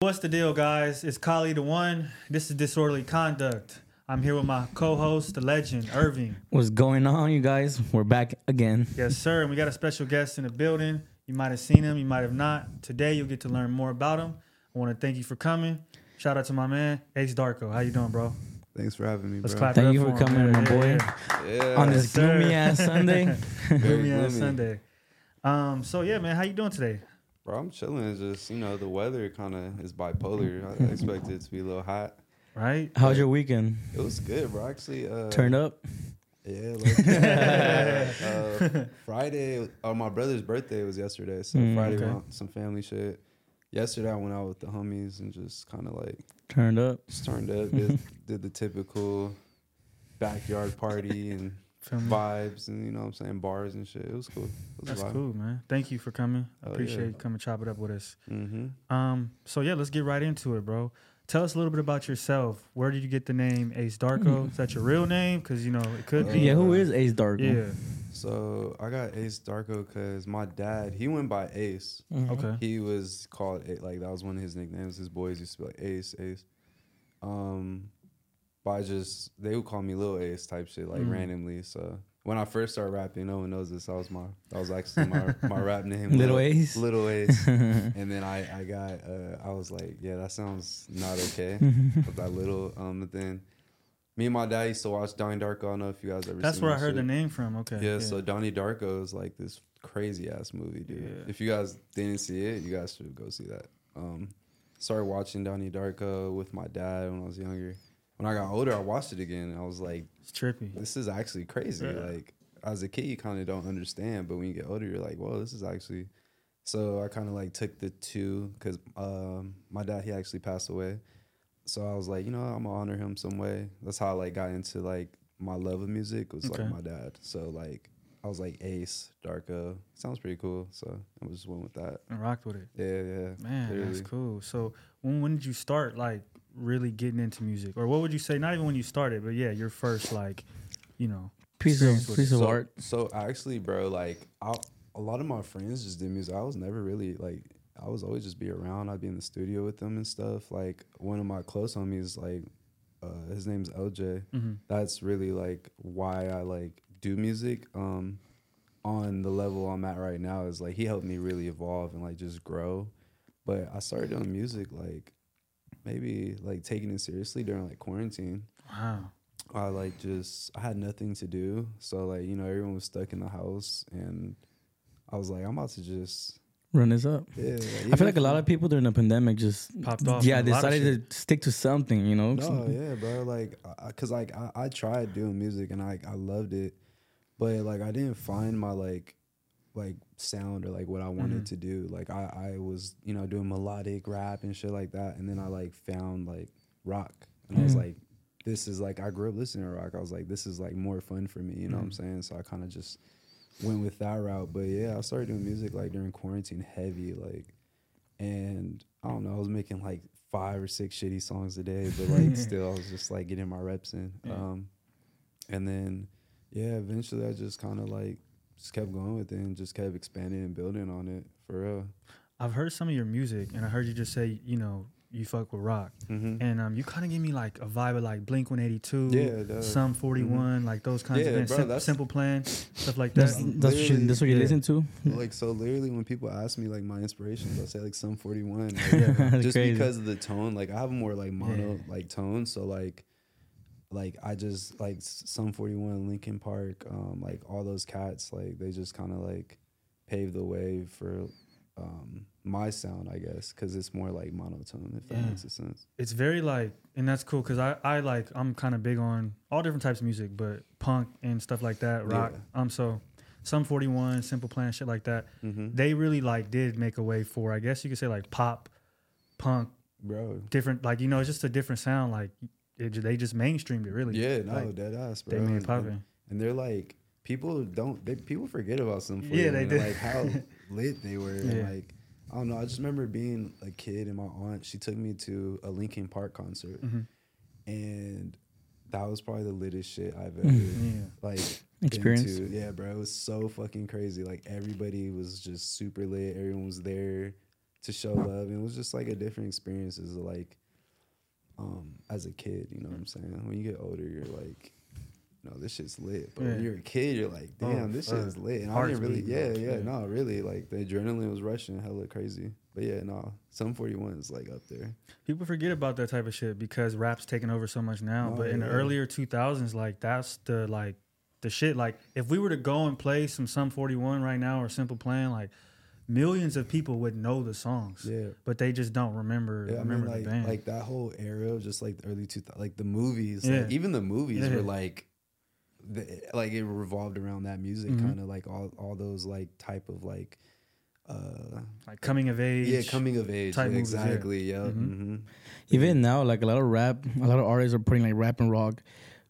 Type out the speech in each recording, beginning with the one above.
What's the deal, guys? It's Kali the One. This is Disorderly Conduct. I'm here with my co-host, the legend, Irving. What's going on, you guys? We're back again. Yes, sir. And we got a special guest in the building. You might have seen him, you might have not. Today, you'll get to learn more about him. I want to thank you for coming. Shout out to my man, Ace Darko. How you doing, bro? Thanks for having me, Let's bro. clap Thank you for him. coming, my boy. Yeah. On this Yes, gloomy ass Sunday. Gloomy ass. Sunday. Um, so yeah, man, how you doing today? Bro, I'm chilling. It's just, you know, the weather kind of is bipolar. I expected it to be a little hot. Right? How's your weekend? It was good, bro. Actually, uh, Turn up. Yeah, like, uh, Friday. Oh, my brother's birthday was yesterday, so Mm, Friday okay. went out, some family shit. Yesterday, I went out with the homies and just kind of like Turned up. just turned up, did, did the typical backyard party and Feel me? Vibes and you know what I'm saying bars and shit. It was cool. It was That's vibe. cool, man. Thank you for coming. I appreciate yeah. you coming chop it up with us. Mm-hmm. Um, so yeah, let's get right into it, bro. Tell us a little bit about yourself. Where did you get the name Ace Darko? Is that your real name? Because you know it could Uh, be. Yeah, who is Ace Darko? Yeah. So I got Ace Darko because my dad he went by Ace. Mm-hmm. Okay. He was called like that was one of his nicknames. His boys used to be like Ace, Ace. Um, but I just they would call me Lil Ace type shit like Mm. randomly. So when I first started rapping, no one knows this. That was my that was actually my my rap name. Little Ace? Little Ace. and then I I got uh, I was like yeah that sounds not okay with that little um. But then me and my dad used to watch Donnie Darko. I don't know if you guys ever. That's where I that heard the name from. Okay. Yeah, so Donnie Darko is like this crazy ass movie, dude. Yeah. If you guys didn't see it, you guys should go see that. Um, started watching Donnie Darko with my dad when I was younger. When I got older, I watched it again. And I was like, it's trippy. this is actually crazy. Yeah. Like as a kid, you kind of don't understand, but when you get older, you're like, whoa, this is actually. So I kind of like took the two because um, my dad he actually passed away. So I was like, you know, I'm gonna honor him some way. That's how I like got into like my love of music was Okay. like my dad. So like I was like Ace Darko. Sounds pretty cool. So I was just went with that. And rocked with it. Yeah, yeah. Man, that's cool. So when when did you start like really getting into music, or what would you say? Not even when you started, but yeah, your first like, you know, Piece of piece of so, art. So actually, bro, like I, a lot of my friends just did music. I was never really like I was always just be around. I'd be in the studio with them and stuff. Like one of my close homies, like uh, his name's LJ. mhm. That's really like why I like do music. Um, on the level I'm at right now is like he helped me really evolve and like just grow. But I started doing music like maybe like taking it seriously during like quarantine. wow, I like just I had nothing to do, so like you know everyone was stuck in the house, and I was like I'm about to just Run this up. yeah. I feel like a lot of people during the pandemic just Popped off Yeah, on of decided to stick to something. You know. no yeah bro like I, cause like I, I tried doing music and I I loved it, but like I didn't find my like like sound or like what I wanted Mhm. to do. Like I I was you know doing melodic rap and shit like that, and then I like found like rock, and I was Mhm. like. This is like I grew up listening to rock. I was like, this is like more fun for me. You know what I'm Mhm. saying? So I kind of just went with that route. But yeah, I started doing music like during quarantine heavy, like and I don't know, I was making like five or six shitty songs a day, but like still I was just like getting my reps in. Yeah. Um and then yeah, eventually I just kinda like just kept going with it and just kept expanding and building on it for real. I've heard some of your music, and I heard you just say, you know, you fuck with rock, Mm-hmm. and um, you kind of give me like a vibe of like Blink One Eighty Two, Yeah, it does. Sum Forty One, like those kinds Yeah, of bands, bro, Sim- Simple Plan, stuff like that. that's what you, that's what you Yeah. listen to. like so literally when people ask me like my inspirations, I'll say like Sum forty one. Yeah. Just crazy. because of the tone. Like I have a more like mono Yeah. like tone, so like like I just like Sum forty one, Linkin Park, um, like all those cats, like they just kind of like paved the way for um my sound, I guess, because it's more like monotone. If that makes a sense. it's very like and that's cool because I, I like i'm kind of big on all different types of music but punk and stuff like that rock Yeah. um so Sum 41 simple plan shit like that Mm-hmm. they really like did make a way for i guess you could say like pop punk Bro, different like you know it's just a different sound like it, they just mainstreamed it really yeah, no, like, dead ass, bro. they made And- it popping and they're like people don't they people forget about some Yeah, they do. like how lit they were and like I don't know I just remember being a kid and my aunt she took me to a Linkin Park concert Mhm. and that was probably the littest shit I've ever yeah like Experience? been to. Yeah, bro, it was so fucking crazy. Like everybody was just super lit. Everyone was there to show love, and it was just like a different experience as like, um, as a kid. You know what I'm saying? When you get older, you're like. No, this shit's lit. But Yeah. when you're a kid, you're like, damn, Oh, this shit's lit. And I didn't really, yeah, yeah, Yeah. no, really, like the adrenaline was rushing, hella crazy. But yeah, no, Sum 41 is like up there. People forget about that type of shit because rap's taking over so much now. Oh, but in the earlier 2000s, like that's the like the shit. Like if we were to go and play some Sum 41 right now or Simple Plan, like millions of people would know the songs, Yeah. but they just don't remember Yeah, I remember mean, like, the band. like that whole era of just like the early 2000s, like the movies, Yeah. like even the movies Yeah. were like, the, like it revolved around that music, Mhm. kind of like all all those like type of like, uh, like coming of age. yeah, coming of age, type yeah, movies, yeah. exactly, yeah, Mhm. hmm Even now, like a lot of rap, a lot of artists are putting like rap and rock,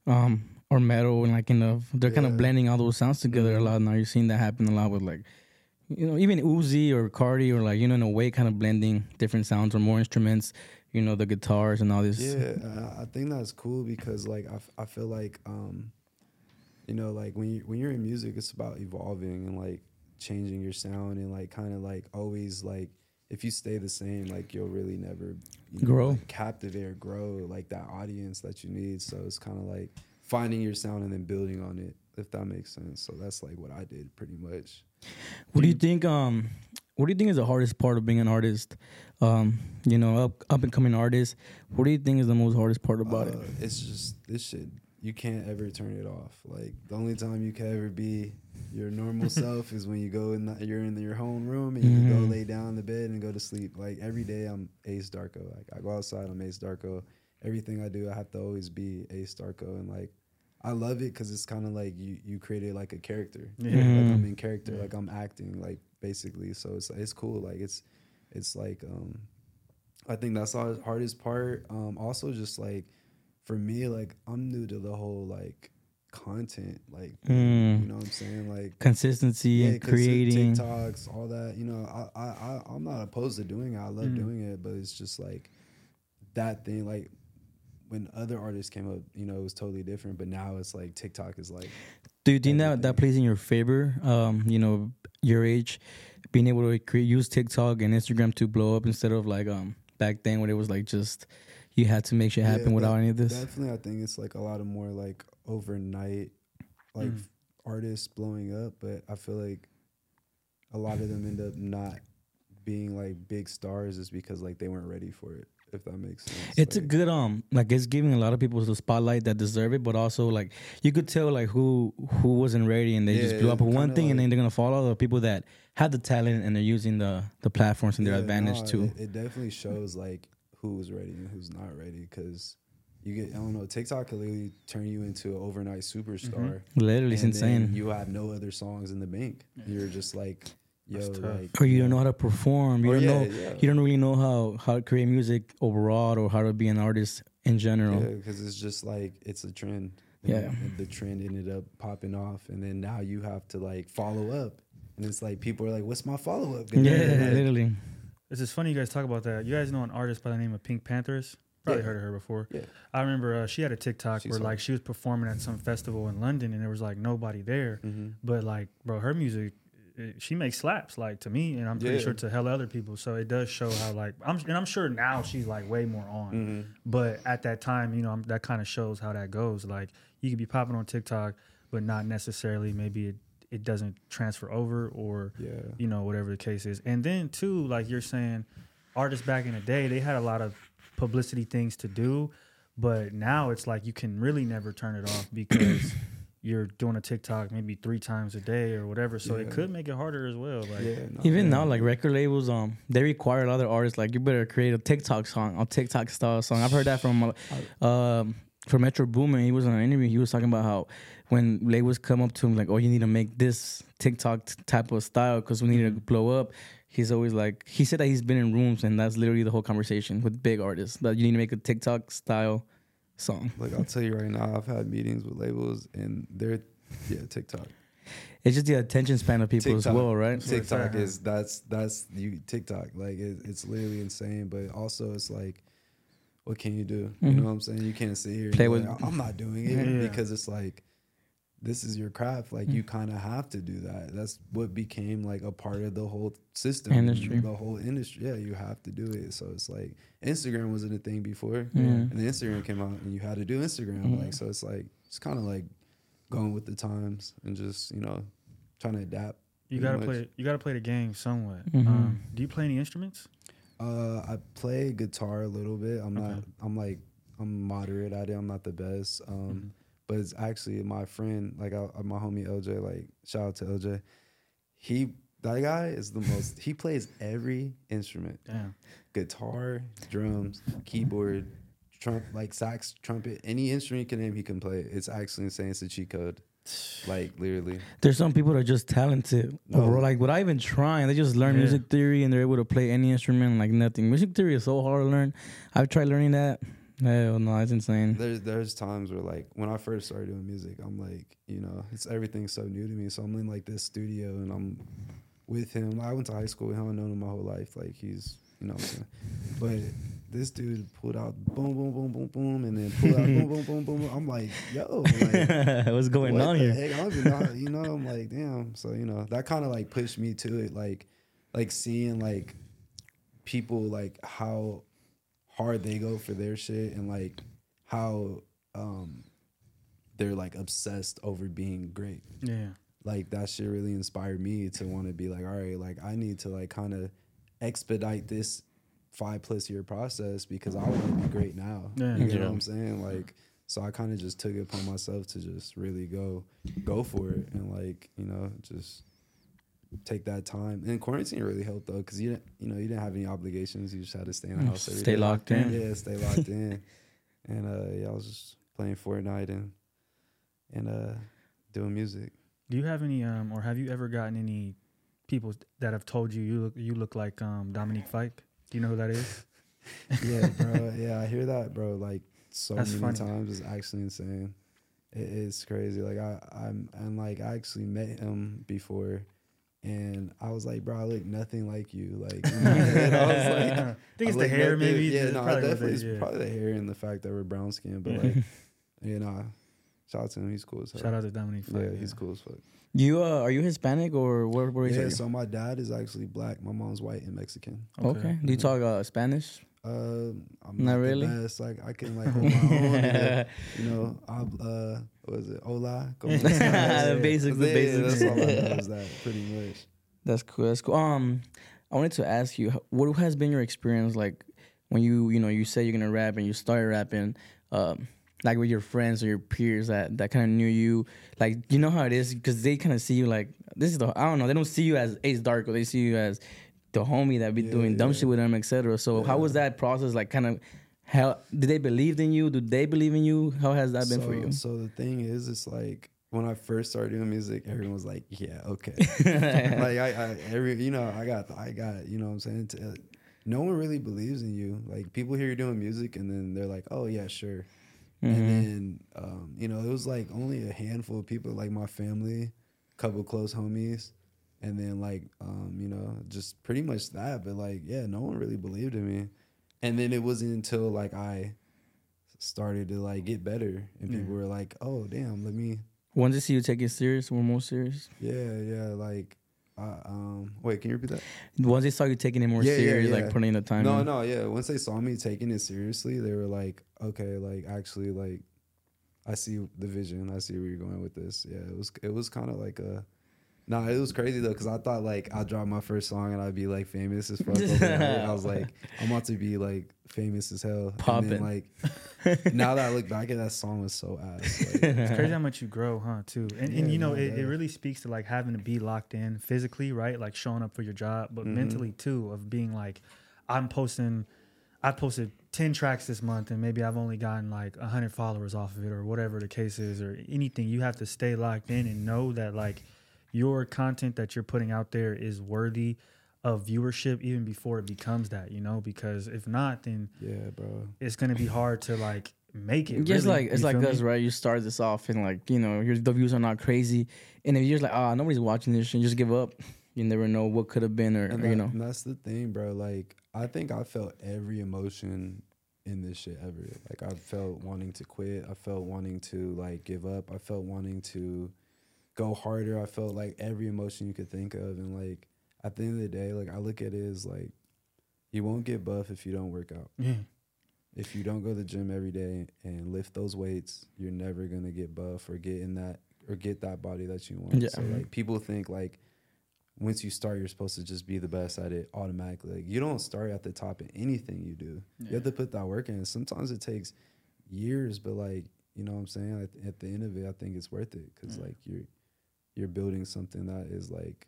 um, or metal, and like in the they're kind of blending all those sounds together a Mhm. lot. Now you're seeing that happen a lot with like, you know, even Uzi or Cardi or like you know in a way kind of blending different sounds or more instruments. You know the guitars and all this. Yeah, I- think that's cool because like I, f- I feel like um, you know, like when you when you're in music, it's about evolving and like changing your sound and like kind of like always like if you stay the same, like you'll really never you know, Grow. like, captivate or grow like that audience that you need. So it's kind of like finding your sound and then building on it, if that makes sense. So that's like what I did pretty much. What do you think? Um, what do you think is the hardest part of being an artist? Um, you know, up up and coming artist. What do you think is the most hardest part about it? Uh, It's just this shit. You can't ever turn it off. Like the only time you can ever be your normal self is when you go in. The, you're in your home room and you go lay down in the bed and go to sleep. Like every day, I'm Ace Darko. Like I go outside, I'm Ace Darko. Everything I do, I have to always be Ace Darko, and like I love it because it's kind of like you you created like a character. Yeah. Like Mhm. I'm in character. Yeah. Like I'm acting. Like basically, so it's it's cool. Like it's it's like um I think that's the hardest part. Um, also, just like for me, like I'm new to the whole like content, like Mm. you know what I'm saying, like Consistency and creating. TikToks, all that. You know, I I I- I'm not opposed to doing it. I love Mm. doing it, but it's just like that thing. Like when other artists came up, you know, it was totally different. But now it's like TikTok is like Do you think that that plays in your favor? Um, you know, your age, being able to create, use TikTok and Instagram to blow up instead of like um back then when it was like just you had to make shit Yeah, happen without de- any of this. Definitely, I think it's like a lot of more like overnight, like Mm. artists blowing up. But I feel like a lot of them end up not being like big stars is because like they weren't ready for it. If that makes sense. It's a good um like it's giving a lot of people the spotlight that deserve it, but also like you could tell like who who wasn't ready and they just blew up with one thing and then they're gonna follow the people that had the talent and they're using the the platforms in their yeah, advantage no, too. It, it definitely shows like who's ready and who's not ready because. You get, I don't know, TikTok can literally turn you into an overnight superstar. Literally, it's insane. You have no other songs in the bank. You're just like, yo, like, or you don't know how to perform. You Or don't yeah, know. yeah. You don't really know how how to create music overall or how to be an artist in general. Yeah, because it's just like it's a trend. Yeah. The trend ended up popping off, and then now you have to like follow up, and it's like people are like, "What's my follow up?" Yeah, literally. It's just funny you guys talk about that. You guys know an artist by the name of PinkPantheress? Probably Yeah. heard of her before. Yeah. I remember uh, she had a TikTok She's where like hard. she was performing at some festival in London and there was like nobody there. Mm-hmm. But like, bro, her music, she makes slaps like to me, and I'm pretty Yeah. sure to hell other people. So it does show how like I'm, and I'm sure now she's like way more on. Mm-hmm. But at that time, you know, I'm, that kind of shows how that goes. Like you could be popping on TikTok, but not necessarily maybe it it doesn't transfer over or Yeah. you know whatever the case is. And then too, like you're saying, artists back in the day they had a lot of publicity things to do, but now it's like you can really never turn it off because. You're doing a TikTok maybe three times a day or whatever, so it could make it harder as well. Like, yeah. no, Even yeah. now, like record labels, um, they require a lot of artists like you better create a TikTok song, a TikTok style song. I've heard that from, uh, um, from Metro Boomin. He was on an interview. He was talking about how when labels come up to him like, "Oh, you need to make this TikTok t- type of style because we need to blow up." He's always like, he said that he's been in rooms and that's literally the whole conversation with big artists that you need to make a TikTok style song. Like I'll tell you right now, I've had meetings with labels, and they're yeah TikTok. It's just the attention span of people as well, right? TikTok is that's that's you TikTok like it, it's literally insane, but also it's like, what can you do? You Mhm. know what I'm saying? You can't sit here and Play with- like, I'm not doing it Yeah. because it's like, this is your craft. Like you kind of have to do that. That's what became like a part of the whole system, Industry. the whole industry. Yeah, you have to do it. So it's like Instagram wasn't a thing before, Yeah. and then Instagram came out, and you had to do Instagram. Like so, it's like it's kind of like going with the times and just you know trying to adapt. You gotta much. play. You gotta play the game somewhat. Mhm. Um, do you play any instruments? Uh, I play guitar a little bit. I'm not. I'm like. I'm moderate at it. I'm not the best. Um, Mhm. But it's actually my friend, like I, my homie LJ. Like shout out to LJ. He that guy is the most. he plays every instrument: Damn. guitar, drums, keyboard, trump, like sax, trumpet, any instrument you can name, he can play. It's actually insane. It's a cheat code. Like literally. There's some people that are just talented. No. Bro, like without even trying, they just learn Yeah. music theory and they're able to play any instrument like nothing. Music theory is so hard to learn. I've tried learning that. Hell no, it's insane. There's there's times where like when I first started doing music, I'm like, you know, it's everything's so new to me. So I'm in like this studio and I'm with him. I went to high school with him. I've known him my whole life. Like he's, you know, what I'm saying. But this dude pulled out boom, boom, boom, boom, boom, and then pulled out boom, boom, boom, boom. I'm like, yo, like, What's going what on here? Heck? I don't even know. You know, I'm like, damn. So you know, that kind of like pushed me to it. Like, like seeing like people like how hard they go for their shit and like how um they're like obsessed over being great. Yeah. Like that shit really inspired me to want to be like, all right, like I need to like kind of expedite this five plus year process because I want to be great now. Yeah. You get Yeah. what I'm saying? Like so I kind of just took it upon myself to just really go go for it and like, you know, just take that time. And quarantine really helped though cuz you didn't, you know, you didn't have any obligations. You just had to stay in the Mm, house stay day. locked in. Yeah, stay locked in. And uh yeah, I was just playing Fortnite and and uh doing music. Do you have any, um, or have you ever gotten any people that have told you you look you look like um, Dominic Fike? Do you know who that is? yeah, bro. Yeah, I hear that, bro. Like so That's many funny. times. It's actually insane. It is crazy. Like I, I'm, and like I actually met him before, and I was like, bro, I look nothing like you. Like, in my I was like, I think it's I the hair, nothing- maybe. Yeah, That's no, probably definitely. is, It's yeah. probably the hair and the fact that we're brown skin. But like, you know, shout out to him. He's cool as hell. Shout out to Dominic Fike. Yeah, he's cool as fuck. You uh, are you Hispanic or what? What race are Yeah, you? so my dad is actually black. My mom's white and Mexican. okay. Do you talk uh, Spanish? Uh, I'm Not not, really? the best. Like I can like hold my own. you know, I'm, uh, what is it? Hola. The basics, the Yeah, basics. That's all I know is that pretty much. That's cool. That's cool. Um, I wanted to ask you, what has been your experience like when you, you know, you say you're gonna rap and you start rapping, um, like with your friends or your peers that that kind of knew you, like you know how it is because they kind of see you like this is the I don't know they don't see you as Ace Darko they see you as the homie that be Yeah, doing dumb yeah. shit with them etc. So how was that process like? Kind of how did they believe in you? Do they believe in you? How has that been so, for you? So the thing is, it's like when I first started doing music, everyone was like, "Yeah, okay." like I, I, every, you know, I got, I got, you know, what I'm saying. T- uh, no one really believes in you. Like people hear you're doing music, and then they're like, "Oh yeah, sure." Mhm. And then, um, you know, it was like only a handful of people, like my family, a couple close homies, and then like, um, you know, just pretty much that. But like, yeah, no one really believed in me. And then it wasn't until like I started to like get better, and Yeah. people were like, "Oh, damn, let me." Once they see you take it serious, or more serious. Yeah, yeah, like, uh, um, wait, can you repeat that? Once they saw you taking it more Yeah, yeah, serious, yeah. like putting in the time. No, in. no, yeah. Once they saw me taking it seriously, they were like, okay, like actually, like, I see the vision. I see where you're going with this. Yeah, it was, it was kind of like a, nah, it was crazy though, cause I thought like I'd drop my first song and I'd be like famous as fuck. I was like, I'm about to be like famous as hell. And Poppin'. then, like, now that I look back at that song was so ass. Like, It's crazy how much you grow, huh? Too, and, and you know, no, it, it really speaks to like having to be locked in physically, right? Like showing up for your job, but Mhm. mentally too, of being like, I'm posting, I posted ten tracks this month, and maybe I've only gotten like hundred followers off of it, or whatever the case is, or anything. You have to stay locked in and know that like your content that you're putting out there is worthy of viewership even before it becomes that, you know, because if not, then yeah, bro. it's gonna be hard to like make it. Just really. like it's You like feel us, right? You start this off and like you know your the views are not crazy, and if you're just like, ah, nobody's watching this, shit, just give up. You never know what could have been, or, And, or, you know. and that's the thing, bro. Like, I think I felt every emotion in this shit ever. Like I felt wanting to quit. I felt wanting to like give up. I felt wanting to go harder. I felt like every emotion you could think of. And like at the end of the day, like I look at it as like you won't get buff if you don't work out. Yeah. If you don't go to the gym every day and lift those weights, you're never gonna get buff or get in that or get that body that you want. Yeah. So like people think like once you start, you're supposed to just be the best at it automatically. Like you don't start at the top in anything you do. You have to put that work in. Sometimes it takes years, but like you know what I'm saying. At, at the end of it, I think it's worth it because like you're you're building something that is like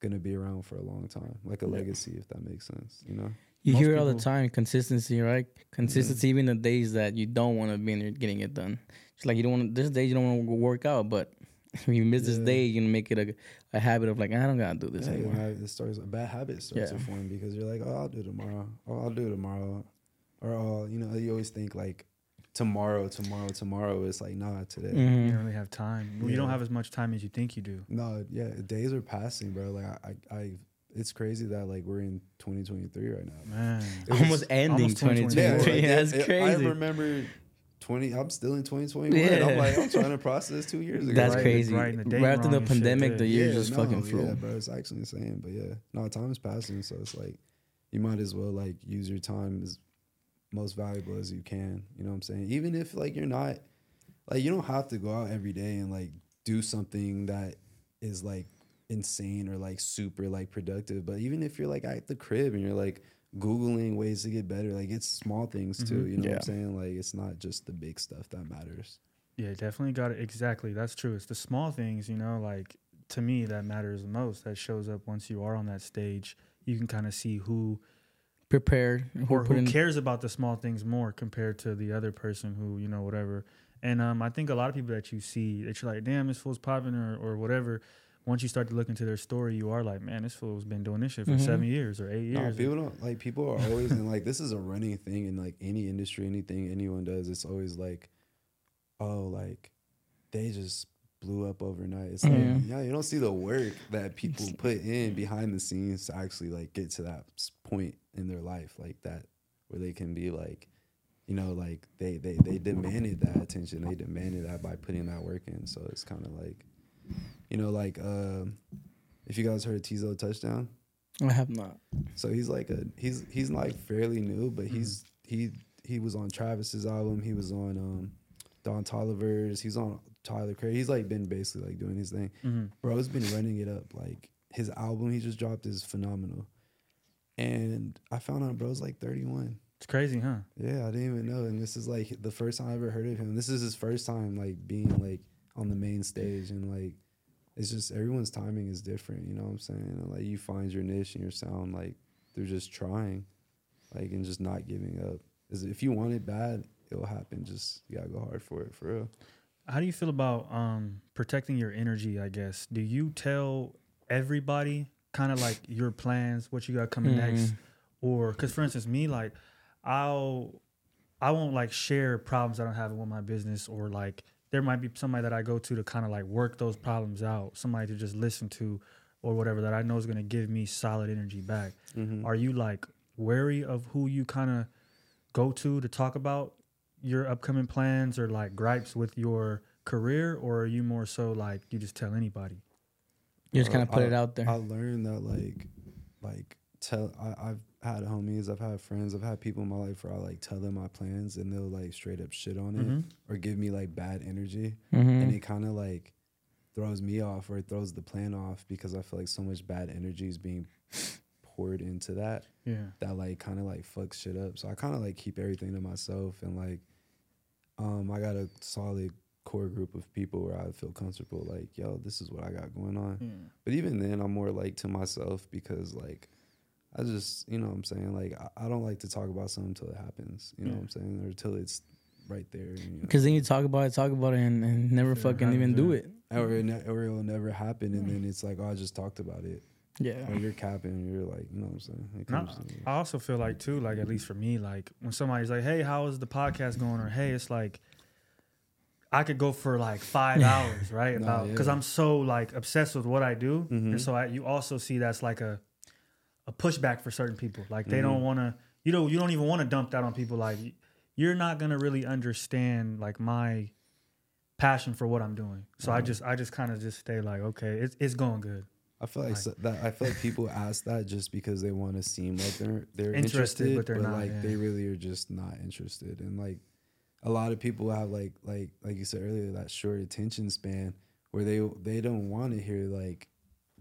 gonna be around for a long time, like a legacy, if that makes sense. You know. You Most hear it all the time, consistency, right? Consistency, mm-hmm. even the days that you don't want to be in there getting it done. It's like you don't want. This day you don't want to work out, but if you miss this day, you can make it a, a habit of like I don't gotta do this Yeah, you anymore. know, it starts a bad habit starts Yeah. to form because you're like, oh, I'll do it tomorrow. Oh, I'll do it tomorrow, or oh, you know, you always think like tomorrow, tomorrow, tomorrow. It's like nah, today. You Mhm. don't really have time. You don't have as much time as you think you do. No, yeah, days are passing, bro. Like I, I, I it's crazy that like we're in 2023 right now. Man. It Almost ending almost 2024. 2023. like, Yeah, that's it- it- crazy. I remember 20. I'm still in 2021. Yeah. I'm like, I'm trying to process two years ago. That's Right, crazy. right, Right, the date after the wrong shit, pandemic, the year Yeah, just no, fucking flew. Yeah, bro, it's actually insane. But yeah, no, time is passing, so it's like you might as well like use your time as most valuable as you can. You know what I'm saying? Even if like you're not like you don't have to go out every day and like do something that is like insane or like super like productive. But even if you're like at the crib and you're like googling ways to get better, like it's small things too. Mm-hmm. You know what I'm saying? Like it's not just the big stuff that matters. Yeah, definitely got it. Exactly. That's true. It's the small things, you know, like to me that matters the most. That shows up once you are on that stage. You can kind of see who Prepared or who in- cares about the small things more compared to the other person who, you know, whatever. And um, I think a lot of people that you see that you're like, damn, this fool's popping or, or whatever. Once you start to look into their story, you are like, man, this fool's been doing this shit for Mhm. seven years or eight No, years. people don't like people are always and like this is a running thing in like any industry, anything anyone does. It's always like, oh, like they just blew up overnight. It's like Mhm. yeah, you don't see the work that people put in behind the scenes to actually like get to that point in their life like that where they can be like, you know, like they they they demanded that attention. They demanded that by putting that work in. So it's kind of like, you know, like um, if you guys heard of Teezo Touchdown. I have not. So he's like a he's he's like fairly new, but he's he he was on Travis's album. He was on um Don Toliver's. He's on Tyler Craig. He's like been basically like doing his thing. Mhm. Bro's been running it up. Like his album he just dropped is phenomenal. And I found out bro's like 31. It's crazy, huh? Yeah, I didn't even know. And this is like the first time I ever heard of him. This is his first time like being like on the main stage and like it's just everyone's timing is different, you know what I'm saying? And like you find your niche and your sound like through just trying, like and just not giving up. Is if you want it bad, it'll happen. Just you gotta go hard for it for real. How do you feel about um, protecting your energy? I guess. Do you tell everybody kind of like your plans, what you got coming next, Mhm. or because for instance, me like, I'll I won't like share problems I don't have with my business, or like there might be somebody that I go to to kind of like work those problems out, somebody to just listen to, or whatever that I know is gonna give me solid energy back. Mm-hmm. Are you like wary of who you kind of go to to talk about your upcoming plans or like gripes with your career, or are you more so like you just tell anybody? You just kind of put I- it out there. I learned that like like tell I, I've had homies, I've had friends, I've had people in my life where I like tell them my plans and they'll like straight up shit on it Mhm. or give me like bad energy. Mhm. and it kind of like throws me off or it throws the plan off because I feel like so much bad energy is being poured into that Yeah. that like kind of like fucks shit up. So I kind of like keep everything to myself and like um I got a solid core group of people where I feel comfortable like yo this is what I got going on. Hmm. But even then I'm more like to myself because like I just you know what I'm saying like I, I don't like to talk about something until it happens. You know Yeah. what I'm saying or until it's right there. You know? Because then you talk about it, talk about it, and, and never Yeah, fucking even happens, do it. or it, ne- or it will never happen, and hmm. then it's like, oh, I just talked about it. Yeah. Or you're capping, you're like, you know what I'm saying? It No, comes to- I also feel like too, like at least for me, like when somebody's like, "Hey, how is the podcast going?" or "Hey," it's like I could go for like five hours, right? Nah, About because yeah. I'm so like obsessed with what I do, Mhm. and so I, you also see that's like a a pushback for certain people. Like they Mhm. don't want to you know you don't even want to dump that on people. Like you're not gonna really understand like my passion for what I'm doing. So I Uh-huh. just I just kind of just stay like, okay, it's it's going good. I feel like so, that. I feel like people ask that just because they want to seem like they're they're Interested, interested, but they're not, Like yeah. they really are just not interested. And like a lot of people have like like like you said earlier that short attention span where they they don't want to hear like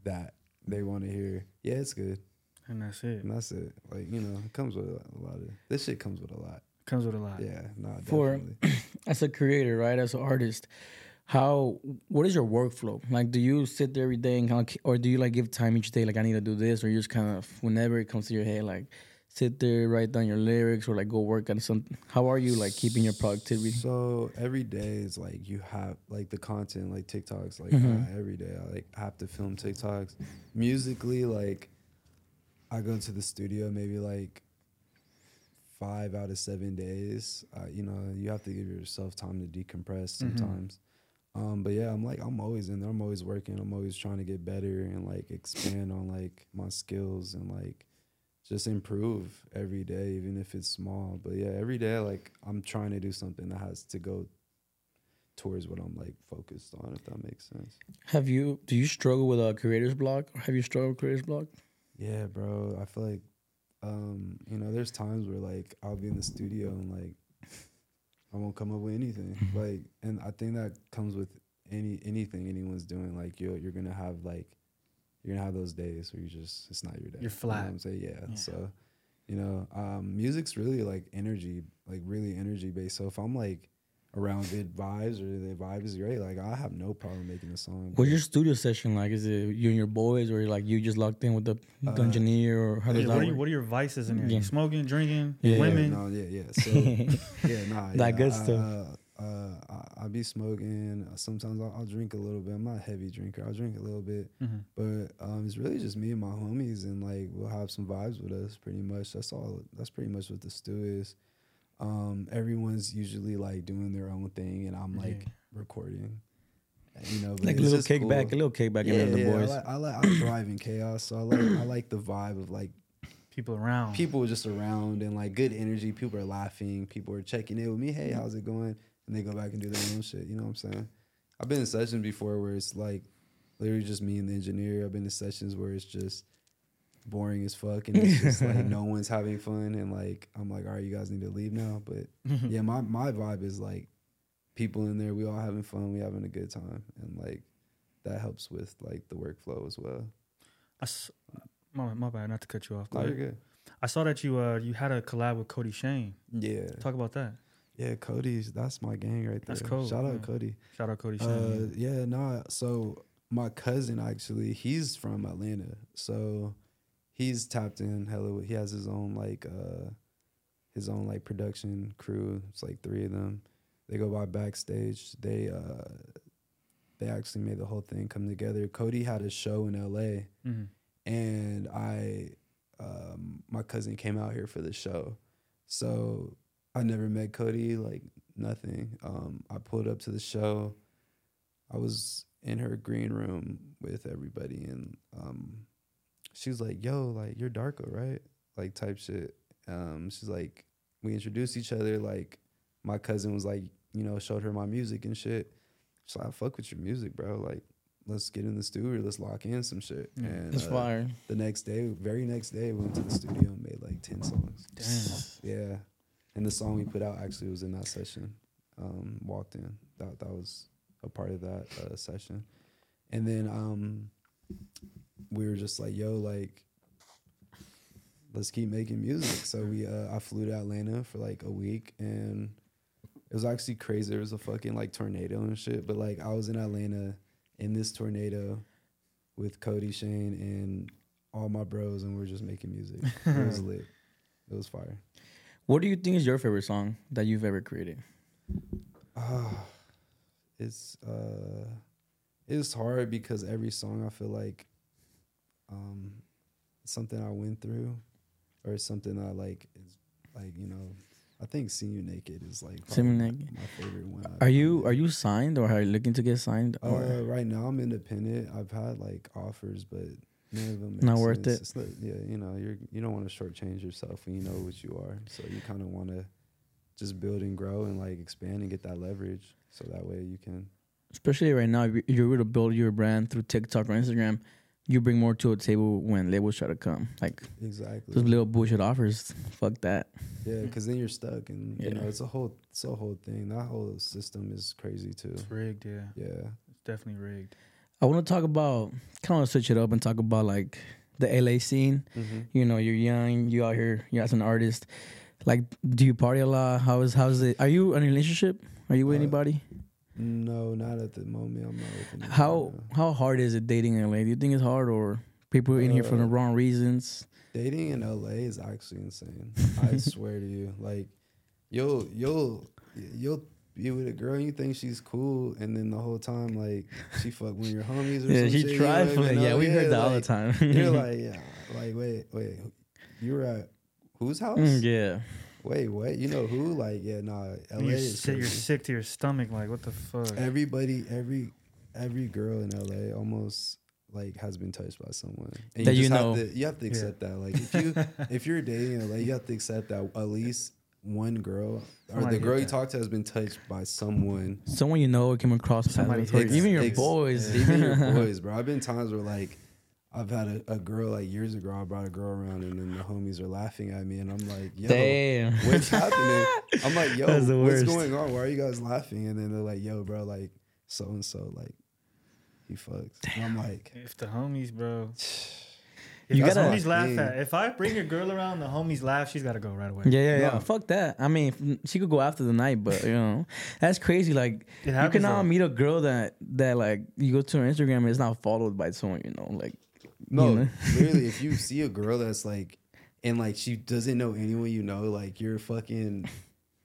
that. They want to hear yeah, it's good, And that's it. and that's it. Like you know, it comes with a lot of this shit comes with a lot. Comes with a lot. Yeah, no, For- definitely. as a creator, right? As an artist, how what is your workflow? Like, do you sit there every day and kind of, or do you like give time each day? Like, I need to do this, or you just kind of whenever it comes to your head, like sit there, write down your lyrics, or like go work on something. How are you like keeping your productivity? So every day is like you have like the content like TikToks like Mhm. uh, every day I like have to film TikToks. Musically like I go to the studio maybe like five out of seven days. Uh, you know you have to give yourself time to decompress Mhm. sometimes. Um, but yeah, I'm like I'm always in there. I'm always working. I'm always trying to get better and like expand on like my skills and like just improve every day, even if it's small. But yeah, every day, like I'm trying to do something that has to go towards what I'm like focused on, if that makes sense. Have you do you struggle with a creator's block, or have you struggled with creator's block? Yeah, bro. I feel like, um, you know, there's times where like I'll be in the studio and like I won't come up with anything. like, and I think that comes with any anything anyone's doing. Like you're you're gonna have like you're gonna have those days where you just it's not your day. You're You know flat. I'm saying yeah. Yeah. So, you know, um, music's really like energy, like really energy based. So if I'm like around good vibes or the vibe is great, like I have no problem making a song. What's your studio session like? Is it you and your boys, or like you just locked in with the, the Uh, engineer, or how does Hey, that what, are you, what are your vices in here? Yeah. Smoking, drinking, Yeah. women? No, yeah, yeah. So yeah, nah, That yeah, good I, stuff. Uh, uh, I, I be smoking. Sometimes I'll, I'll drink a little bit. I'm not a heavy drinker. I'll drink a little bit, Mhm. but um, it's really just me and my homies, and like we'll have some vibes with us. Pretty much. That's all. That's pretty much what the stew is. Um, everyone's usually like doing their own thing, and I'm like Yeah. recording. You know, but like a little just kickback, cool. a little kickback, Yeah, and then the yeah, boys. I like, I like. I thrive in chaos, so I like. I like the vibe of like People around. people just around and like good energy. People are laughing. People are checking in with me. Hey, how's it going? And they go back and do their own shit. You know what I'm saying? I've been in sessions before where it's like literally just me and the engineer. I've been in sessions where it's just boring as fuck and it's just like no one's having fun and like I'm like, all right, you guys need to leave now. But yeah, my my vibe is like people in there. We all having fun. We having a good time and like that helps with like the workflow as well. I s- my, my bad, not to cut you off. No, you're good. I saw that you uh you had a collab with Kodie Shane. Yeah, Talk about that. yeah. Kodie's that's my gang right there. That's cool, Shout out yeah. Kodie. Shout out Kodie Shane. Uh, yeah, no. So my cousin actually, he's from Atlanta, so he's tapped in hella. He has his own like uh his own like production crew. It's like three of them. They go by backstage. They uh they actually made the whole thing come together. Kodie had a show in L.A. Mhm. and I um my cousin came out here for the show. So I never met Kodie, like nothing. Um I pulled up to the show. I was in her green room with everybody and um she was like, "Yo, like you're Darko, right?" Like type shit. Um she's like we introduced each other like my cousin was like, you know, showed her my music and shit. She's like, I fuck with your music, bro. Like let's get in the studio, let's lock in some shit. Yeah. And That's uh, fire. the next day, very next day, we went to the studio and made like ten songs. Damn. Yeah, and the song we put out actually was in that session. Um, walked in. That that was a part of that uh, session, and then um, we were just like, "Yo, like, let's keep making music." So we, uh, I flew to Atlanta for like a week, and it was actually crazy. There was a fucking like tornado and shit, but like I was in Atlanta in this tornado with Kodie Shane and all my bros, and we are just making music. It was lit. It was fire. What do you think is your favorite song that you've ever created? Ah, it's uh, it's hard because every song I feel like, um, something I went through, or something I like is like you know, I think "Seeing You Naked" is like See my- Naked. My, favorite one. I've Are you made. are you signed or are you looking to get signed? Or Uh, right now I'm independent. I've had like offers, but none of them. Not make worth sense. it. It's not, yeah, you know, you're you don't want to shortchange yourself when you know what you are. So you kind of want to just build and grow and like expand and get that leverage. So that way you can. Especially right now, if you- you're able to build your brand through TikTok or Instagram, you bring more to a table when labels try to come. Like Exactly. those little bullshit offers, fuck that. Yeah, because then you're stuck, and you know it's a whole it's a whole thing. That whole system is crazy too. It's rigged, yeah. Yeah. It's definitely rigged. I want to talk about, kind of switch it up and talk about like the LA scene. Mm-hmm. You know, you're young, you out here, you as an artist. Like, do you party a lot? How is how's it? Are you in a relationship? Are you with Uh, anybody? No, not at the moment. I'm not with How right how hard is it dating in LA? Do you think it's hard or people in here for the Uh, wrong reasons? dating in LA is actually insane. I swear to you, like you'll you'll you'll be with a girl and you think she's cool, and then the whole time like she fuck one of your homies or Yeah, she shit, you don't even. Yeah, we heard that all the time. You're like, yeah, like wait, wait, you were at whose house? Mm, yeah. Wait, what? You know who? Like, yeah, nah, LA you're, is sick, you're sick to your stomach. Like, what the fuck? Everybody, every every girl in LA almost like has been touched by someone. And That you just know. have to, you have to accept that. Like if you if you're dating in LA, you have to accept that at least one girl or Somebody the hit girl you that. talk to has been touched by someone. Someone you know came across paths Somebody with, or Ex- even your ex- boys. Even your boys, bro. I've been times where like I've had a, a girl like years ago. I brought a girl around, and then the homies are laughing at me, and I'm like, "Yo, Damn. what's happening?" I'm like, "Yo, what's worst. going on? Why are you guys laughing?" And then they're like, "Yo, bro, like so and so, like he fucks." And I'm like, If the homies, bro. If You gotta- homies laugh Yeah. at. If I bring a girl around, the homies laugh. She's got to go right away. Yeah, yeah, yeah. No. Fuck that. I mean, she could go after the night, but you know, that's crazy. Like you happens. cannot meet a girl that that like you go to her Instagram and it's not followed by someone you know. Like No, You know? literally, if you see a girl that's like, and like she doesn't know anyone you know, like you're fucking.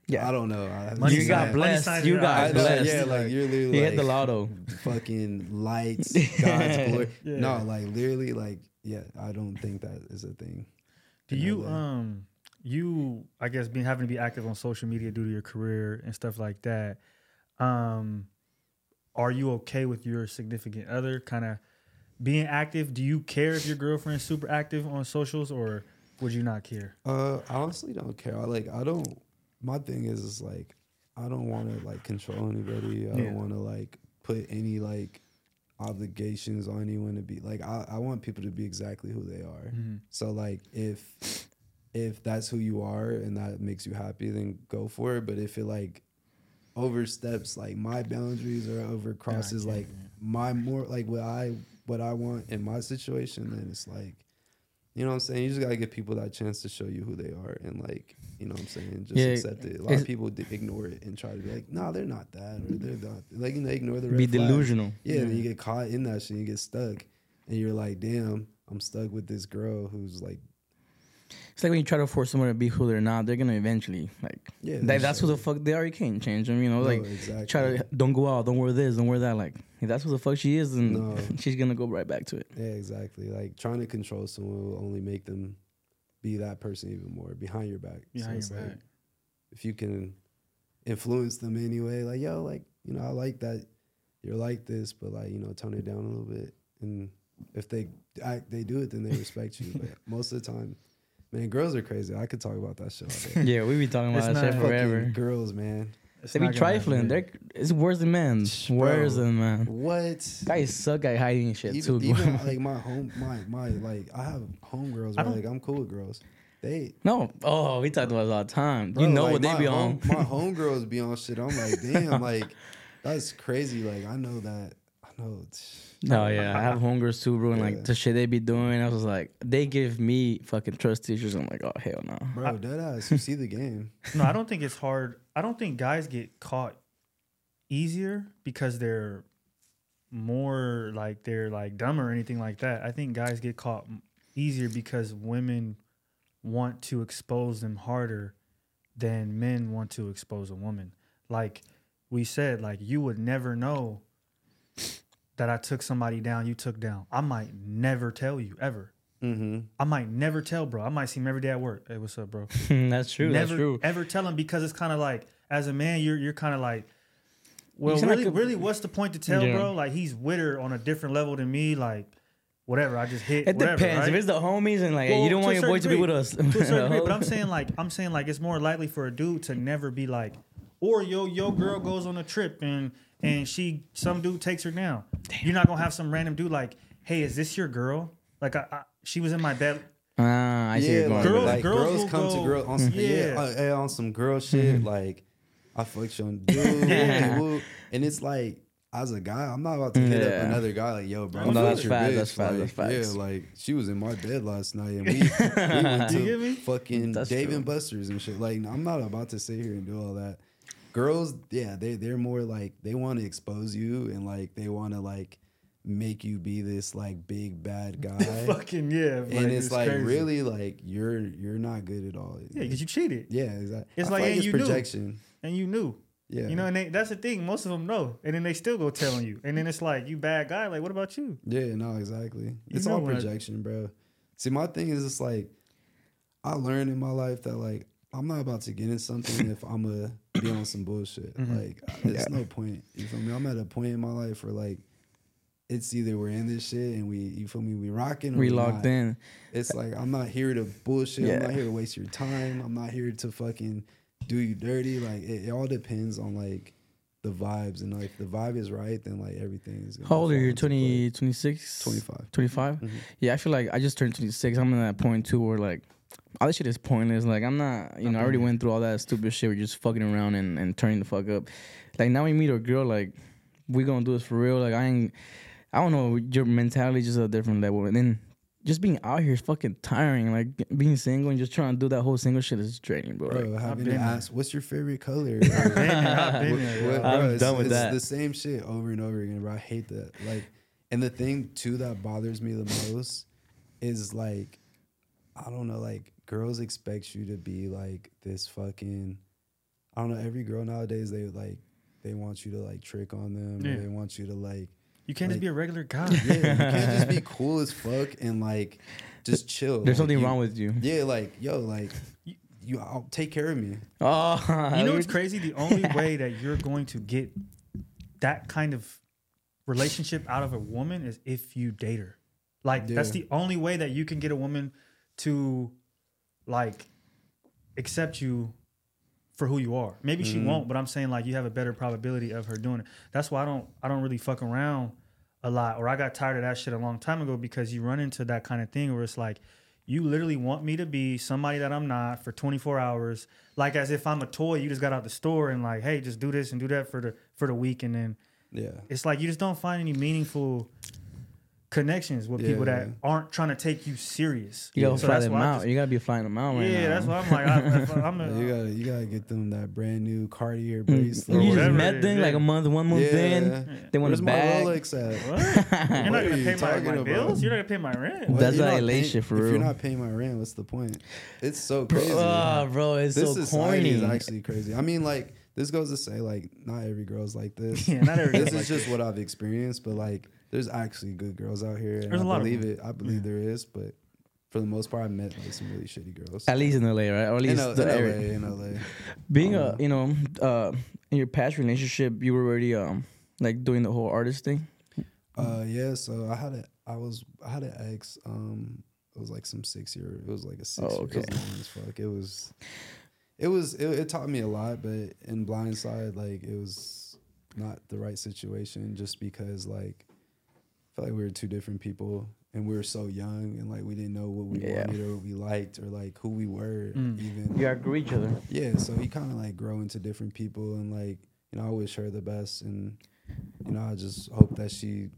Yeah. I don't know. I, Money you got blessed. You got eyes. blessed. yeah, like you're literally you like hit the lotto. fucking lights, God's glory. Yeah. No, like literally, like yeah, I don't think that is a thing. Do you LA. um you I guess being having to be active on social media due to your career and stuff like that, um are you okay with your significant other kind of being active? Do you care if your girlfriend's super active on socials or would you not care? Uh, I honestly don't care. I like. I don't. My thing is, is like, I don't want to like control anybody. I Yeah. don't want to like put any like obligations on anyone to be like. I, I want people to be exactly who they are. Mhm. So like, if if that's who you are and that makes you happy, then go for it. But if it like oversteps like my boundaries or overcrosses Yeah, like it. my more like what I what I want in my situation, then it's like, you know what I'm saying? You just gotta give people that chance to show you who they are and like, you know what I'm saying? Just Yeah, accept it. A lot of people d- ignore it and try to be like, nah, they're not that or they're not like you know, ignore the red Be flags. delusional. Yeah, then you get caught in that shit, you get stuck. And you're like, damn, I'm stuck with this girl who's like It's like when you try to force someone to be who they're not, they're gonna eventually like. Yeah, that, that's that's who the fuck they are. You can't change them. You know, No, like exactly. try to don't go out, don't wear this, don't wear that. Like if that's who the fuck she is, then No. she's gonna go right back to it. Yeah, exactly. Like trying to control someone will only make them be that person even more behind your back. Behind it's your like, back. if you can influence them anyway, like yo, like you know, I like that you're like this, but like you know, tone it down a little bit. And if they act, they do it, then they respect you. But most of the time, man, girls are crazy. I could talk about that shit. Yeah, we be talking It's about that not shit forever. girls, man. It's They be trifling. They're it's worse than men. Bro. Worse than man. What? Guys suck at hiding shit even, too. even like my home, my my like I have homegirls. I Where, like I'm cool with girls. They no, oh, we talked about it all the time. Bro, you know like, what they be home, on. my homegirls be on shit. I'm like, damn, like that's crazy. Like I know that. I know. It's, No, yeah, I have homegirls too, bro, and Yeah. like the shit they be doing. I was like, they give me fucking trust issues. I'm like, oh hell no. bro, dead ass. You see the game. No, I don't think it's hard. I don't think guys get caught easier because they're more like they're like dumb or anything like that. I think guys get caught easier because women want to expose them harder than men want to expose a woman. Like we said, like you would never know that I took somebody down, you took down. I might never tell you ever. Mm-hmm. I might never tell, bro. I might see him every day at work. Hey, what's up, bro? that's true. never that's true. ever tell him because it's kind of like as a man you're you're kind of like well really like a- really what's the point to tell Yeah. bro like he's with her on a different level than me like whatever. I just hit. It whatever, depends. right? If it's the homies and like Well, you don't want your boy to be with us. to a certain degree, but I'm saying like I'm saying like it's more likely for a dude to never be like, or yo your girl goes on a trip and and she some dude takes her down. You're not gonna have some random dude like, hey, is this your girl? Like I, I she was in my bed. Ah, I see yeah, you're like, Girls- like, girls girls, come go- to girls on some, yeah, Yeah. uh, yeah, on some girl shit. Like I fucked your dude, and, and it's like as a guy, I'm not about to hit Yeah. up another guy like, yo, bro, No, I that's fucked your facts, bitch. that's facts, Like, that's facts. Yeah, like she was in my bed last night, and we, we went to fucking That's Dave true. and Buster's and shit. Like I'm not about to sit here and do all that. Girls, yeah, they they're more like they want to expose you and like they want to like make you be this like big bad guy. Fucking yeah, and it's like crazy. really like you're you're not good at all. yeah, because you cheated Yeah, exactly. It's I like, and it's you knew. projection. and you knew. Yeah, You know, and they, that's the thing. Most of them know, and then they still go telling you, and then it's like you bad guy. Like, what about you? yeah, no, exactly. It's all when I- projection, bro. See, my thing is just like I learned in my life that like I'm not about to get in something if I'm gonna be on some bullshit. Mm-hmm. Like, there's no point. You feel me? I'm at a point in my life where like it's either we're in this shit and we, you feel me, we rocking. Or we locked not. in. It's like I'm not here to bullshit. I'm not here to waste your time. I'm not here to fucking do you dirty. Like it, it all depends on like the vibes and like if the vibe is right, then like everything is. How old are you? into play. 20, 26? 25. 25? Mhm. Yeah, I feel like I just turned 26. I'm in that point too where like all this shit is pointless. Like I'm not, you know, I already went through all that stupid shit. We're just fucking around and, and turning the fuck up. Like now we meet a girl, like we gonna do this for real. Like I ain't, I don't know, your mentality is just a different level. And then just being out here is fucking tiring. Like being single and just trying to do that whole single shit is draining, bro. Bro, Like, having been to ask, what's your favorite color? I've been there. I've been What- there. what- yo. I'm bro, it's, done with it's that. the same shit over and over again, bro. I hate that. Like, and the thing too that bothers me the most is like, I don't know, like girls expect you to be like this fucking. I don't know. Every girl nowadays, they like, they want you to like trick on them. Or Yeah. they want you to like, You can't just be a regular guy. yeah, you can't just be cool as fuck and like, just chill. There's Like, something you- wrong with you. Yeah, like yo, like you, you I'll take care of me. Oh, You know what's crazy? The only way that you're going to get that kind of relationship out of a woman is if you date her. Like that's the only way that you can get a woman to like accept you for who you are. Maybe she Mhm. won't, but I'm saying like you have a better probability of her doing it. That's why I don't I don't really fuck around a lot or I got tired of that shit a long time ago because you run into that kind of thing where it's like you literally want me to be somebody that I'm not for 24 hours, like as if I'm a toy. You just got out the store and like, hey, just do this and do that for the for the week, and then Yeah. it's like you just don't find any meaningful connections with people that Yeah. aren't trying to take you serious. You gotta So fly them out. just- you gotta be flying them out right yeah, now. that's why I'm like, I, I'm a, you gotta you gotta get them that brand new Cartier Mm, bracelet. you just met them is, like a month, one month in. They want Where's a my bag. Rolex at? what? You're What not gonna you pay my, my bills. You're not gonna pay my rent. What? That's You're that not shit for If you're not paying my rent, what's the point? It's so Bro, crazy. ah, bro, it's this so society corny. is actually crazy. I mean, like this goes to say, like not every girl's like this. Yeah, not every this is like just what I've experienced, but like there's actually good girls out here, and There's I a lot of believe them. it. I believe there is, but for the most part, I met like some really shitty girls. At least in LA, right? Or at least L- the in area. LA, in LA. Being Uh, a, you know, uh, in your past relationship, you were already um like doing the whole artist thing. Uh, yeah. So I had a, I was, I had an ex. Um, it was like some six year. It was like a six. Oh, year, It was okay. long as fuck. It was, it was, it, it taught me a lot. But in Blindside, like it was not the right situation, just because like, I felt like we were two different people, and we were so young, and like we didn't know what we Yeah. wanted or what we liked or like who we were Mm. even. You outgrew each other. Yeah, so you kind of like grow into different people, and like you know, I wish her the best, and you know, I just hope that she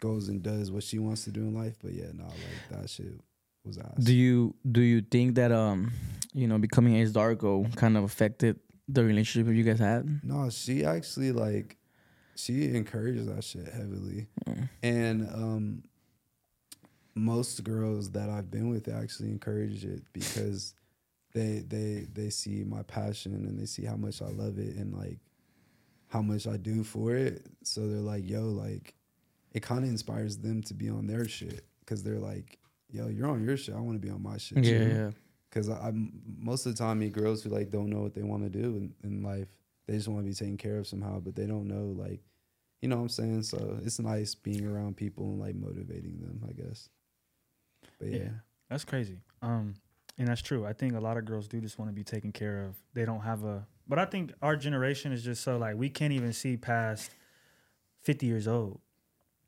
goes and does what she wants to do in life. But yeah, no, like that shit was ass. Do you do you think that um you know becoming Ace Darko kind of affected the relationship you guys had? no, she actually like she encourages that shit heavily, Mm. and um, most girls that I've been with actually encourage it because they they they see my passion and they see how much I love it and like how much I do for it. So they're like, yo, like it kind of inspires them to be on their shit because they're like, yo, you're on your shit. I want to be on my shit. Yeah, too. yeah. Because I, I'm most of the time meet girls who like don't know what they want to do in, in life. They just want to be taken care of somehow, but they don't know like, you know what I'm saying. So it's nice being around people and like motivating them. I guess. But yeah, Yeah. That's crazy. Um, and that's true. I think a lot of girls do just want to be taken care of. They don't have a. But I think our generation is just so like we can't even see past fifty years old.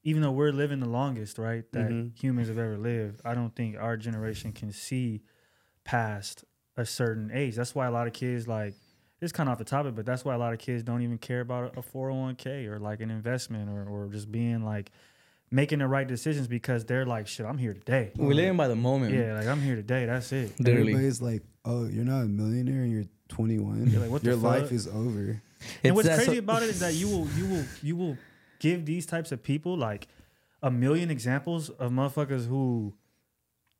Even though we're living the longest, right, that Mhm. humans have ever lived, I don't think our generation can see past a certain age. That's why a lot of kids like it's kind of off the topic, but that's why a lot of kids don't even care about a 401k or like an investment or, or just being like making the right decisions because they're like, shit, I'm here today. We living by the moment. Yeah, like I'm here today. That's it. Literally. everybody's like, "Oh, you're not a millionaire and you're 21. You're like, what the Your life fuck? is over." and It's what's that crazy so- about it is that you will you will you will give these types of people like a million examples of motherfuckers who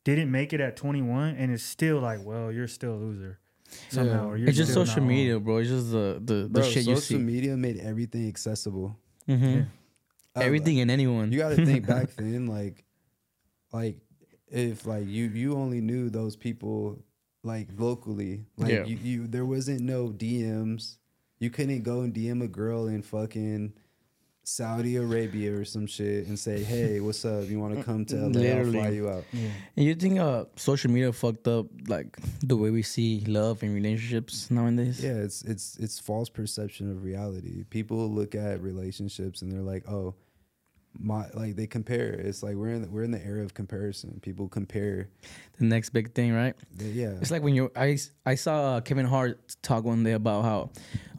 didn't make it at 21 and it's still like, well, you're still a loser somehow. Yeah. It's just social media, bro. It's just the the, the Bro, shit you see. social media made everything accessible. hmm Yeah. Uh, Everything and anyone. You got to think back then, like, like if like you you only knew those people like locally, like Yeah. you, you there wasn't no DMs. You couldn't go and DM a girl and fucking Saudi Arabia or some shit and say, "Hey, what's up? You want to come to LA? I'll fly you out." Yeah. And you think uh social media fucked up like the way we see love and relationships nowadays? Yeah, it's it's it's false perception of reality. People look at relationships and they're like, "Oh, my like they compare." It's like we're in the, we're in the era of comparison. People compare. The next big thing, right? They- yeah. It's like when you I I saw uh, Kevin Hart talk one day about how,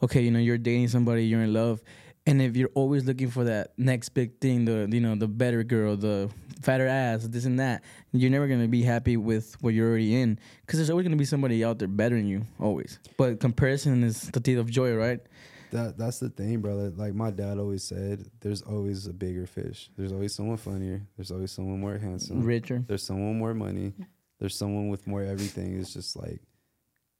okay, you know, you're dating somebody, you're in love, and if you're always looking for that next big thing, the you know the better girl, the fatter ass, this and that, you're never gonna be happy with what you're already in, because there's always gonna be somebody out there better than you, always. But comparison is the teeth of joy, right? That that's the thing, brother. Like my dad always said, there's always a bigger fish. There's always someone funnier. There's always someone more handsome. Richer. There's someone more money. There's someone with more everything. It's just like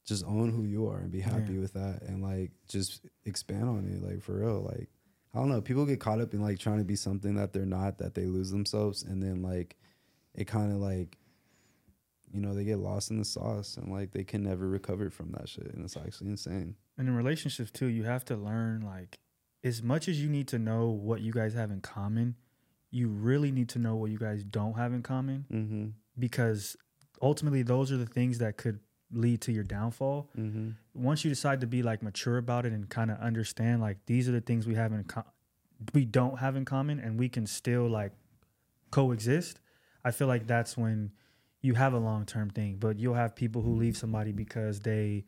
just own who you are and be happy Yeah. with that and like just expand on it. Like for real. Like I don't know. People get caught up in like trying to be something that they're not, that they lose themselves and then like it kind of like you know, they get lost in the sauce and like they can never recover from that shit. And it's actually insane. And in relationships too, you have to learn like as much as you need to know what you guys have in common, you really need to know what you guys don't have in common Mm-hmm. because ultimately those are the things that could lead to your downfall. Mm-hmm. Once you decide to be like mature about it and kind of understand like these are the things we have in co- we don't have in common and we can still like coexist. I feel like that's when you have a long-term thing, but you'll have people who leave somebody because they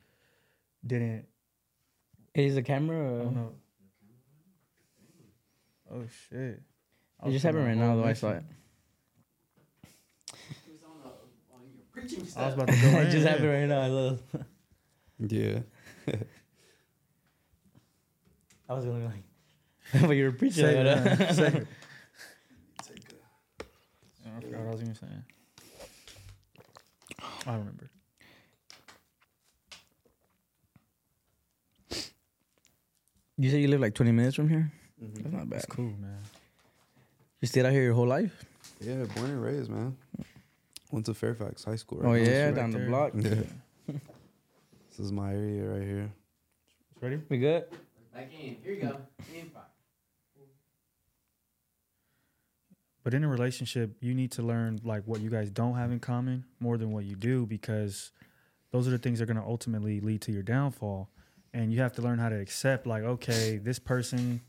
didn't Is the camera? Oh no. Oh shit. I It just happened right putting on now, though. I all saw mission. it. I was about to go in. it just yeah. happened right now. I love. Yeah. I was gonna be like, but you were preaching. Say it, that. uh, say it. I forgot what I was even saying. I remember. You said you live like 20 minutes from here. Mm-hmm. That's not bad. That's cool, man. You stayed out here your whole life? Yeah, born and raised, man. Went to Fairfax High School. Oh right now. yeah, right down the block. Yeah. This is my area right here. Ready? We good? Back in. Here you go. In five. But in a relationship, you need to learn like what you guys don't have in common more than what you do because those are the things that are going to ultimately lead to your downfall. And you have to learn how to accept like okay, this person,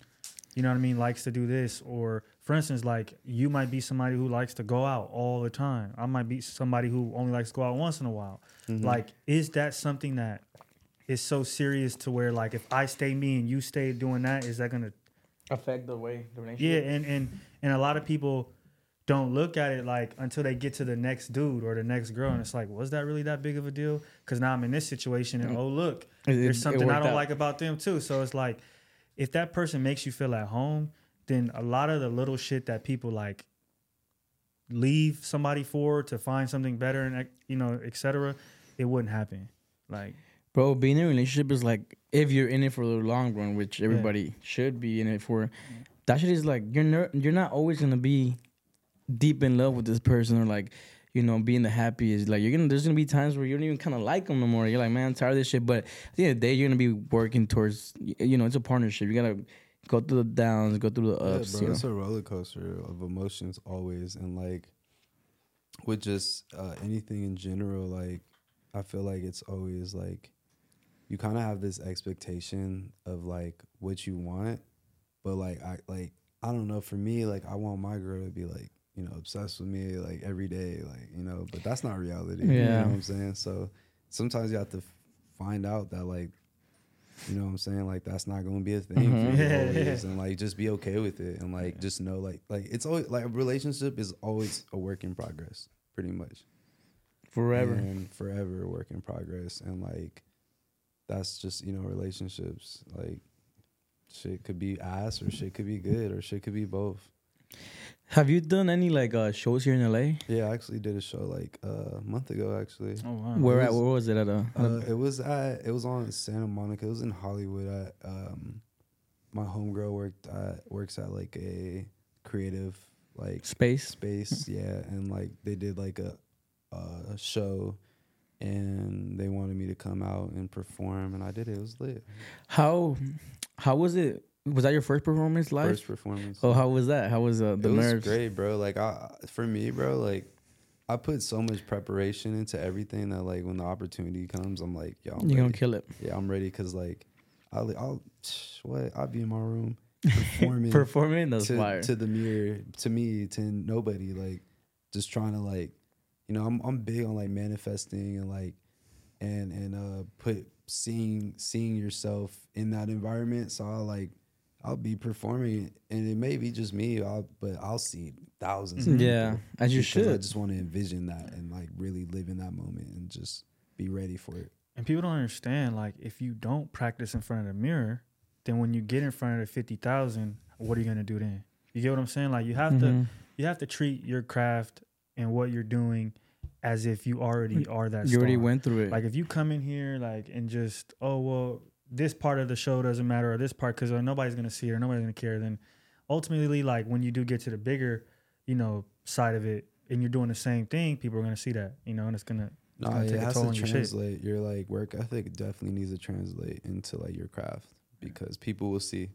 you know what I mean, likes to do this or for instance, like you might be somebody who likes to go out all the time. I might be somebody who only likes to go out once in a while. Mm-hmm. Like is that something that is so serious to where like if I stay me and you stay doing that, is that going to Affect the way the relationship? yeah, and and and a lot of people don't look at it like until they get to the next dude or the next girl, and it's like, was that really that big of a deal? Because now I'm in this situation, and mm-hmm. oh look, It- it- there's something I don't out. like about them too. So it's like, if that person makes you feel at home, then a lot of the little shit that people like leave somebody for to find something better and you know, etc. It wouldn't happen. Like, Bro, being in a relationship is like if you're in it for the long run, which everybody should be in it for. That shit is like you're ner- you're not always gonna be deep in love with this person or like you know being the happiest. Like you're gonna there's gonna be times where you don't even kind of like them no more. You're like, man, I'm tired of this shit. But at the end of the day, you're gonna be working towards you know it's a partnership. You gotta go through the downs, go through the ups. Yeah, bro, you know? it's a roller coaster of emotions always, and like, with just uh, anything in general, like I feel like it's always like you kind of have this expectation of like what you want, but like I like I don't know. For me, like I want my girl to be like you know obsessed with me like every day, like you know. But that's not reality. You Yeah. know what I'm saying? So sometimes you have to find out that like you know what I'm saying? Like that's not gonna be a thing Mhm. for you always, and like just be okay with it, and like just know like like it's always like a relationship is always a work in progress, pretty much Forever. and forever work in progress, and like that's just you know relationships like shit could be ass or shit could be good or shit could be both. Have you done any like uh, shows here in LA? Yeah, I actually did a show like uh, a month ago actually. Oh wow. Where it at? was- Where was it at? A, Uh, it was at it was on Santa Monica. It was in Hollywood. At um, my homegirl worked at works at like a creative like space. space. yeah, and like they did like a a show, and they wanted me to come out and perform, and I did it. It was lit. How how was it? Was that your first performance live? First performance. Oh, how was that? How was uh, the it was nerves? great, bro. Like I, for me, bro, like I put so much preparation into everything that like when the opportunity comes, I'm like, yo, I'm You're gonna kill it. Yeah, I'm ready because like I'll, I'll what I'll be in my room performing Performing that's to, fire. to the mirror to me to nobody like just trying to like you know I'm I'm big on like manifesting and like and and uh put seeing seeing yourself in that environment so I'll like I'll be performing and it may be just me I'll but I'll see thousands of Yeah, people as you should. I just want to envision that and like really live in that moment and just be ready for it And people don't understand, like, if you don't practice in front of the mirror, then when you get in front of the fifty thousand, what are you gonna do then? You get what I'm saying? Like, you have to Mhm. you have to treat your craft and what you're doing as if you already are that. You already went through it. Like, if you come in here like and just, oh well, this part of the show doesn't matter or this part because uh, nobody's gonna see it or nobody's gonna care. Then ultimately, like when you do get to the bigger, you know, side of it, and you're doing the same thing, people are gonna see that, you know, and it's gonna No, gonna it take a has toll to on your shit. translate. Your like work ethic definitely needs to translate into like your craft because people will see,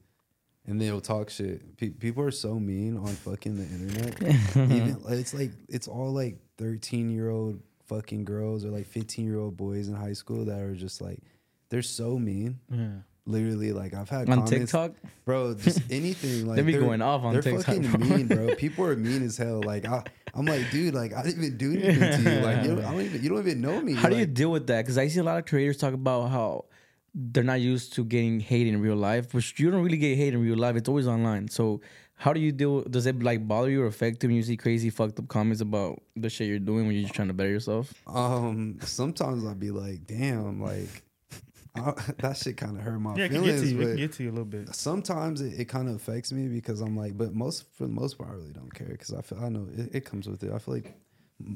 and they'll talk shit. Pe- people are so mean on fucking the internet. Even it's like it's all like thirteen year old fucking girls or like fifteen year old boys in high school that are just like they're so mean. yeah. Literally, like I've had on comments, TikTok, bro. Just anything like they be they're- going off on they're TikTok. fucking bro. mean, bro. People are mean as hell. Like I, I'm like, dude, like I didn't even do anything to you. Like you don't, I don't even, you don't even know me. How do you deal with that? Because I see a lot of creators talk about how they're not used to getting hate in real life, which you don't really get hate in real life. It's always online. So how do you deal? Does it like bother you or affect you when you see crazy fucked up comments about the shit you're doing when you're just trying to better yourself? Um, sometimes I'd be like, damn, like I, that shit kind of hurt my Yeah, it feelings. to you. It can get to you a little bit. sometimes it, it kind of affects me because I'm like, but most for the most part, I really don't care because I feel I know it, it comes with it. I feel like I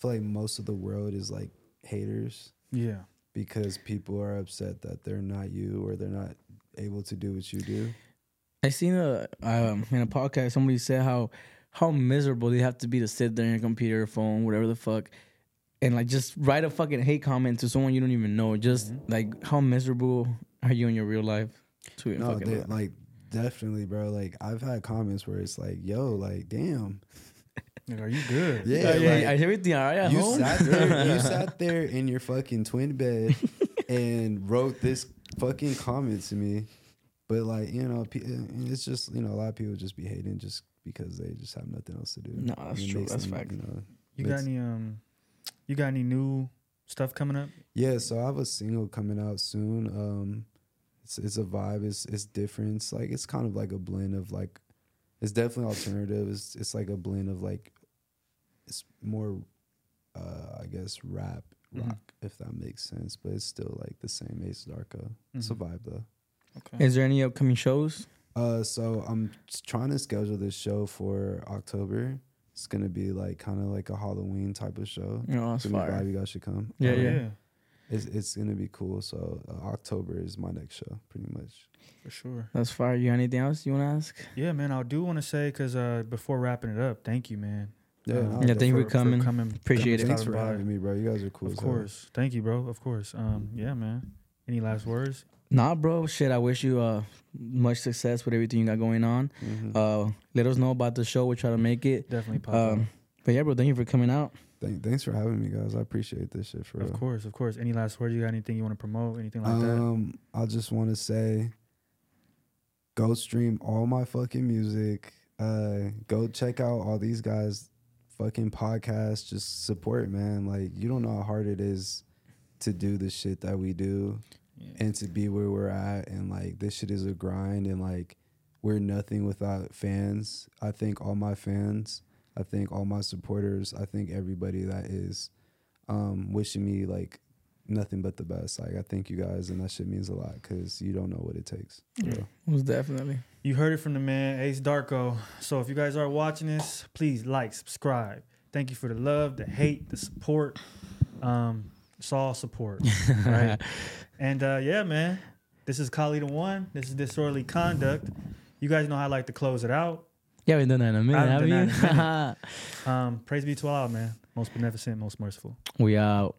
feel like most of the world is like haters Yeah. because people are upset that they're not you or they're not able to do what you do. I seen a um, in a podcast somebody said how how miserable they have to be to sit there in a computer phone, whatever the fuck, and like just write a fucking hate comment to someone you don't even know. Just like how miserable are you in your real life? To your No, fucking they, like definitely, bro. Like I've had comments where it's like, yo, like Like, damn. are you good? Yeah, yeah, yeah, like, is everything all right at you home? sat there you sat there in your fucking twin bed and wrote this fucking comment to me but like you know it's just you know a lot of people just be hating just because they just have nothing else to do No, that's And true. That's them, fact. you know You got any um you got any new stuff coming up? yeah so i have a single coming out soon um it's, it's a vibe it's it's different it's like it's kind of like a blend of like it's definitely alternative it's it's like a blend of like it's more uh i guess rap Mhm. rock if that makes sense but it's still like the same ace darko it's a Mhm. vibe though Okay. Is there any upcoming shows? uh so i'm trying to schedule this show for october it's gonna be like kind of like a halloween type of show No, it's that's gonna be fire. vibe. you guys should come Yeah, Oh, yeah. it's, it's gonna be cool so uh, october is my next show pretty much for sure. That's fire. You got anything else you want to ask? Yeah, man. I do want to say because uh, before wrapping it up, thank you, man. Yeah, Uh, Yeah, thank you for coming. For coming. Appreciate coming it. Thanks for having me, bro. You guys are cool. Of as hell. course. Thank you, bro. Of course. Um, yeah, man. Any last words? Nah, bro. Shit, I wish you uh much success with everything you got going on. Mhm. Uh, let us know about the show. We'll try to make it. Definitely pop Um, But yeah, bro, thank you for coming out. Thank, thanks for having me, guys. I appreciate this shit for Of real. course, of course. Any last words? You got anything you want to promote? Anything like that? Um, I just want to say, go stream all my fucking music. Uh, go check out all these guys' fucking podcasts. Just support, man. Like you don't know how hard it is to do the shit that we do Yeah. and to be where we're at. And like this shit is a grind, and like we're nothing without fans. I thank all my fans. I thank all my supporters. I thank everybody that is um, wishing me like nothing but the best. Like I thank you guys, and that shit means a lot because you don't know what it takes. Yeah, real. Most definitely. You heard it from the man, Ace Darko. So if you guys are watching this, please like, subscribe. Thank you for the love, the hate, the support. Um, it's all support, right? and uh, yeah, man, this is Kali the One. This is Disorderly Conduct. You guys know how I like to close it out. Yeah, we done that in a minute, I haven't have you? Um, praise be to Allah, man. Most beneficent, most merciful. we out.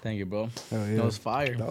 Thank you, bro. Hell yeah. That was fire. That